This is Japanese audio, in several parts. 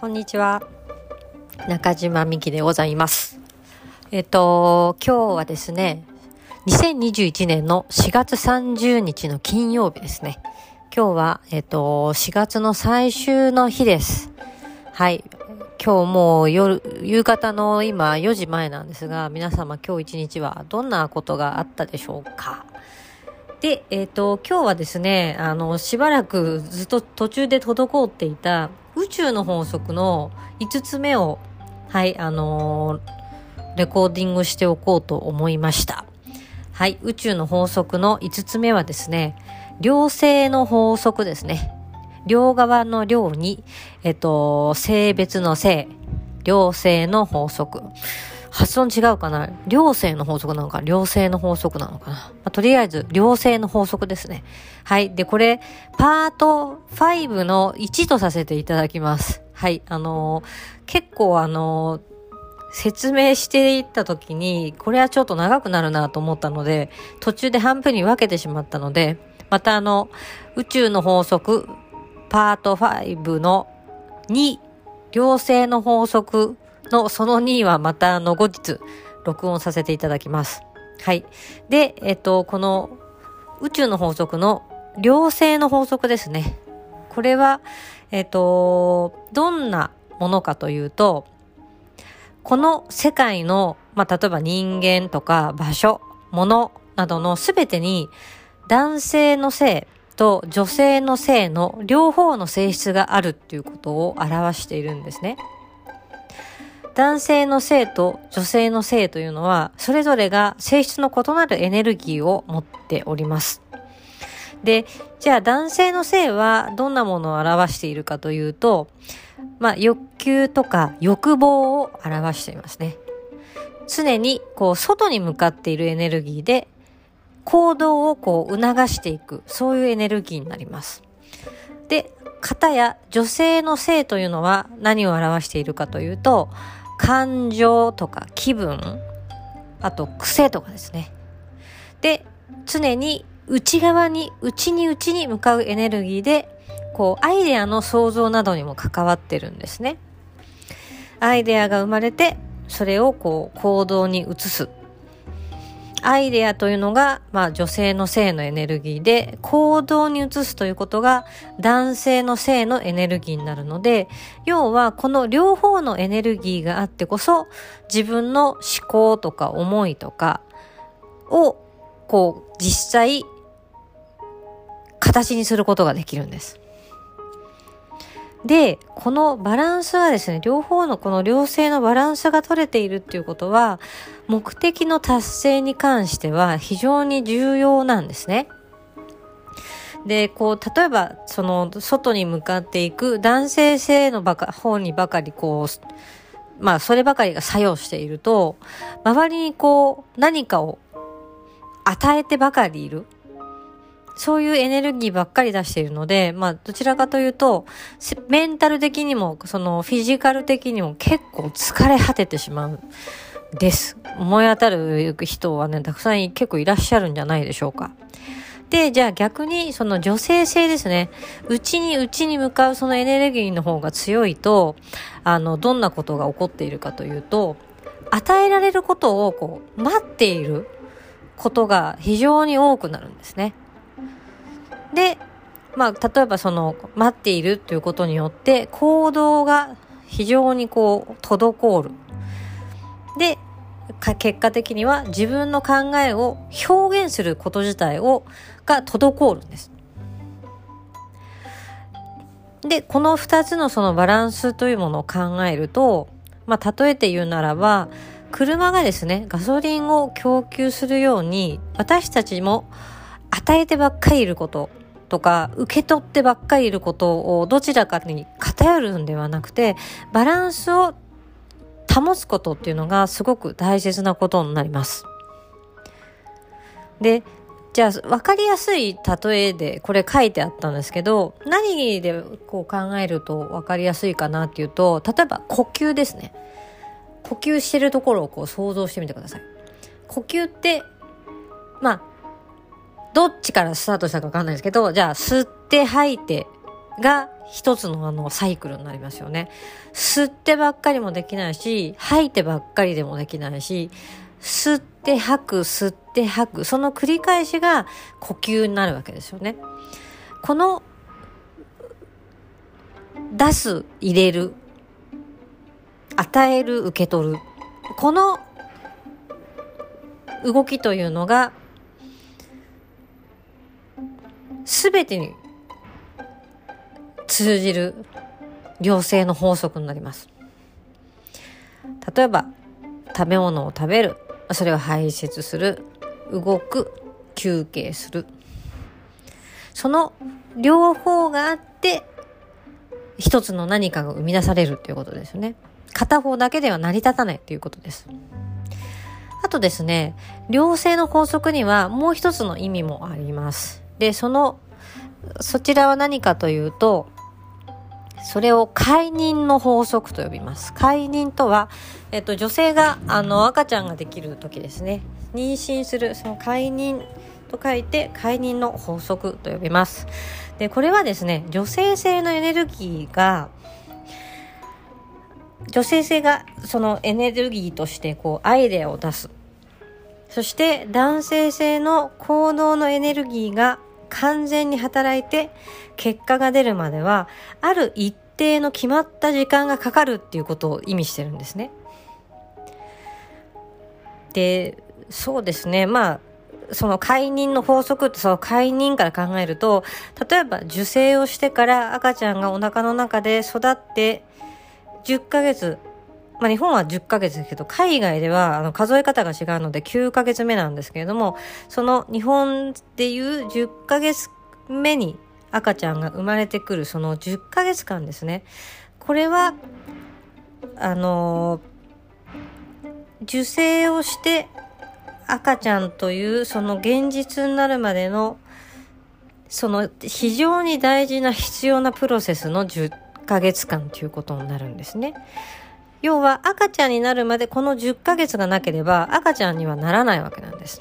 こんにちは。中島美希でございます。えっと、今日はですね、2021年の4月30日の金曜日ですね。今日は、えっと、4月の最終の日です。はい。今日もう夜、夕方の今4時前なんですが、皆様今日一日はどんなことがあったでしょうかで、えっ、と、今日はですね、あの、しばらくずっと途中で滞っていた宇宙の法則の5つ目を、はい、あのー、レコーディングしておこうと思いました。はい、宇宙の法則の5つ目はですね、両性の法則ですね。両側の両に、えっと、性別の性、両性の法則。発音違うかな？良性の法則なのか？良性の法則なのかな、まあ、とりあえず、良性の法則ですね。はい。で、これ、パート5の1とさせていただきます。はい。あのー、結構あのー、説明していった時に、これはちょっと長くなるなと思ったので、途中で半分に分けてしまったので、またあの、宇宙の法則、パート5の2、良性の法則のその2はまたあの後日録音させていただきます。はい。で、えっと、この宇宙の法則の良性の法則ですね。これは、えっと、どんなものかというと、この世界の、まあ、例えば人間とか場所、物などのすべてに男性の性と女性の性の両方の性質があるっていうことを表しているんですね。男性の性と女性の性というのは、それぞれが性質の異なるエネルギーを持っております。で、じゃあ男性の性はどんなものを表しているかというと、まあ欲求とか欲望を表していますね。常にこう外に向かっているエネルギーで行動をこう促していく、そういうエネルギーになります。方や女性の性というのは何を表しているかというと、感情とか気分、あと癖とかですね。で、常に内側に、内に内に向かうエネルギーで、こう、アイデアの創造などにも関わってるんですね。アイデアが生まれて、それをこう、行動に移す。アイデアというのが、まあ女性の性のエネルギーで、行動に移すということが男性の性のエネルギーになるので、要はこの両方のエネルギーがあってこそ、自分の思考とか思いとかを、こう、実際、形にすることができるんです。で、このバランスはですね、両方のこの両性のバランスが取れているっていうことは、目的の達成に関しては非常に重要なんですね。で、こう、例えば、その、外に向かっていく男性性のばか方にばかりこう、まあ、そればかりが作用していると、周りにこう、何かを与えてばかりいる。そういうエネルギーばっかり出しているので、まあ、どちらかというと、メンタル的にも、その、フィジカル的にも結構疲れ果ててしまう。です。思い当たる人はね、たくさん結構いらっしゃるんじゃないでしょうか。で、じゃあ逆にその女性性ですね。内に内に向かうそのエネルギーの方が強いと、あの、どんなことが起こっているかというと、与えられることをこう、待っていることが非常に多くなるんですね。で、まあ、例えばその、待っているということによって、行動が非常にこう、滞る。で、結果的には自分の考えを表現すること自体を、が滞るんです。で、この二つのそのバランスというものを考えると、まあ、例えて言うならば、車がですね、ガソリンを供給するように、私たちも与えてばっかりいることとか、受け取ってばっかりいることをどちらかに偏るんではなくて、バランスを保つことっていうのがすごく大切なことになります。で、じゃあ分かりやすい例えでこれ書いてあったんですけど、何でこう考えると分かりやすいかなっていうと、例えば呼吸ですね。呼吸してるところをこう想像してみてください。呼吸って、まあ、どっちからスタートしたかわかんないですけど、じゃあ吸って吐いて、が一つのあのサイクルになりますよね。吸ってばっかりもできないし、吐いてばっかりでもできないし、吸って吐く、吸って吐く、その繰り返しが呼吸になるわけですよね。この出す、入れる、与える、受け取る。この動きというのが全てに通じる良性の法則になります。例えば食べ物を食べるそれを排泄する動く休憩するその両方があって一つの何かが生み出されるっていうことですよね。片方だけでは成り立たないということです。あとですね、良性の法則にはもう一つの意味もあります。で、その、そちらは何かというと、それを解妊の法則と呼びます。解妊とは、えっと、女性が、あの、赤ちゃんができる時ですね。妊娠する、その解妊と書いて、解妊の法則と呼びます。で、これはですね、女性性のエネルギーが、女性性がそのエネルギーとしてこうアイデアを出す。そして男性性の行動のエネルギーが完全に働いて結果が出るまではある一定の決まった時間がかかるっていうことを意味してるんですね。で、そうですね。まあ、その解妊の法則ってその解妊から考えると、例えば受精をしてから赤ちゃんがお腹の中で育って10ヶ月、まあ、日本は10ヶ月ですけど、海外ではあの数え方が違うので9ヶ月目なんですけれども、その日本でいう10ヶ月目に赤ちゃんが生まれてくるその10ヶ月間ですね。これは、あの受精をして赤ちゃんというその現実になるまでのその非常に大事な必要なプロセスの10ヶ月間ということになるんですね。要は赤ちゃんになるまでこの10ヶ月がなければ赤ちゃんにはならないわけなんです。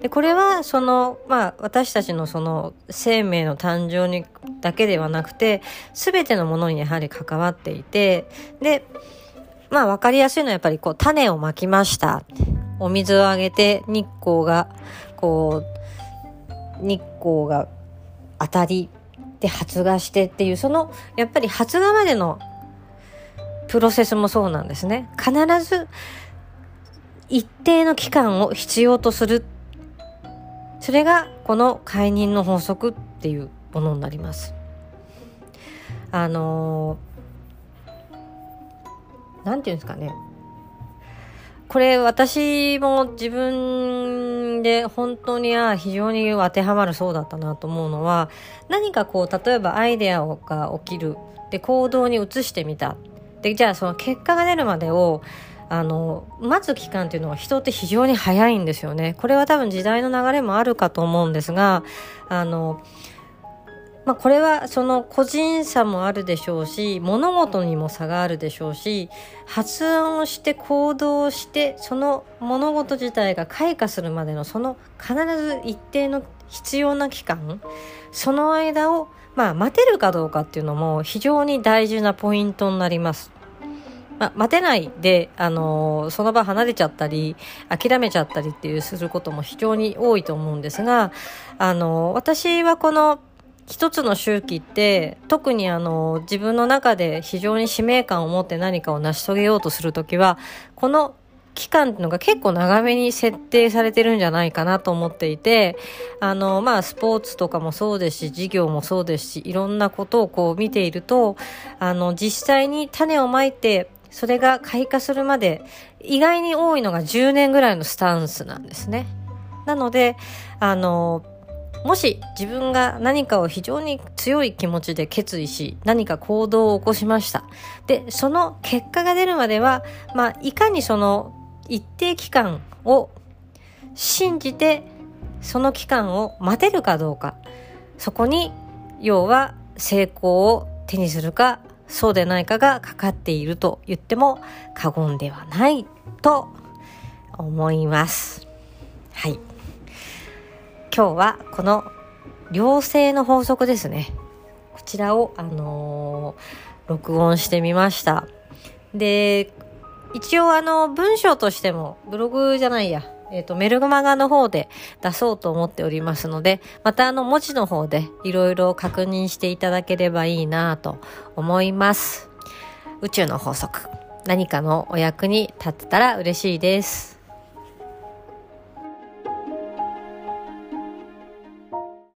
で、これはその、まあ私たちのその生命の誕生にだけではなくて、全てのものにやはり関わっていて、で、まあ分かりやすいのはやっぱりこう種をまきました。お水をあげて日光が、こう、日光が当たり、で発芽してっていうそのやっぱり発芽までのプロセスもそうなんですね。必ず一定の期間を必要とする。それがこの解任の法則っていうものになります。あの何て言うんですかね。これ私も自分で本当にあ非常に当てはまるそうだったなと思うのは何かこう例えばアイデアが起きる。で行動に移してみた。でじゃあその結果が出るまでをあの待つ期間っていうのは人って非常に早いんですよね。これは多分時代の流れもあるかと思うんですがあのまあ、これはその個人差もあるでしょうし物事にも差があるでしょうし発案をして行動してその物事自体が開花するまでのその必ず一定の必要な期間その間をまあ待てるかどうかっていうのも非常に大事なポイントになります。ま、待てないで、あのー、その場離れちゃったり、諦めちゃったりっていうすることも非常に多いと思うんですが、あのー、私はこの一つの周期って特にあの自分の中で非常に使命感を持って何かを成し遂げようとするときはこの期間っていうのが結構長めに設定されてるんじゃないかなと思っていて、あの、まあ、スポーツとかもそうですし、事業もそうですし、いろんなことをこう見ていると、あの、実際に種をまいて、それが開花するまで、意外に多いのが10年ぐらいのスタンスなんですね。なので、あの、もし自分が何かを非常に強い気持ちで決意し、何か行動を起こしました。で、その結果が出るまでは、まあ、いかにその一定期間を信じて、その期間を待てるかどうか。そこに、要は成功を手にするか、そうでないかがかかっていると言っても過言ではないと思います。はい。今日はこの良性の法則ですね。こちらを、あのー、録音してみました。で、一応あの、文章としても、ブログじゃないや、えっ、ー、と、メルマガの方で出そうと思っておりますので、またあの、文字の方でいろいろ確認していただければいいなと思います。宇宙の法則。何かのお役に立てたら嬉しいです。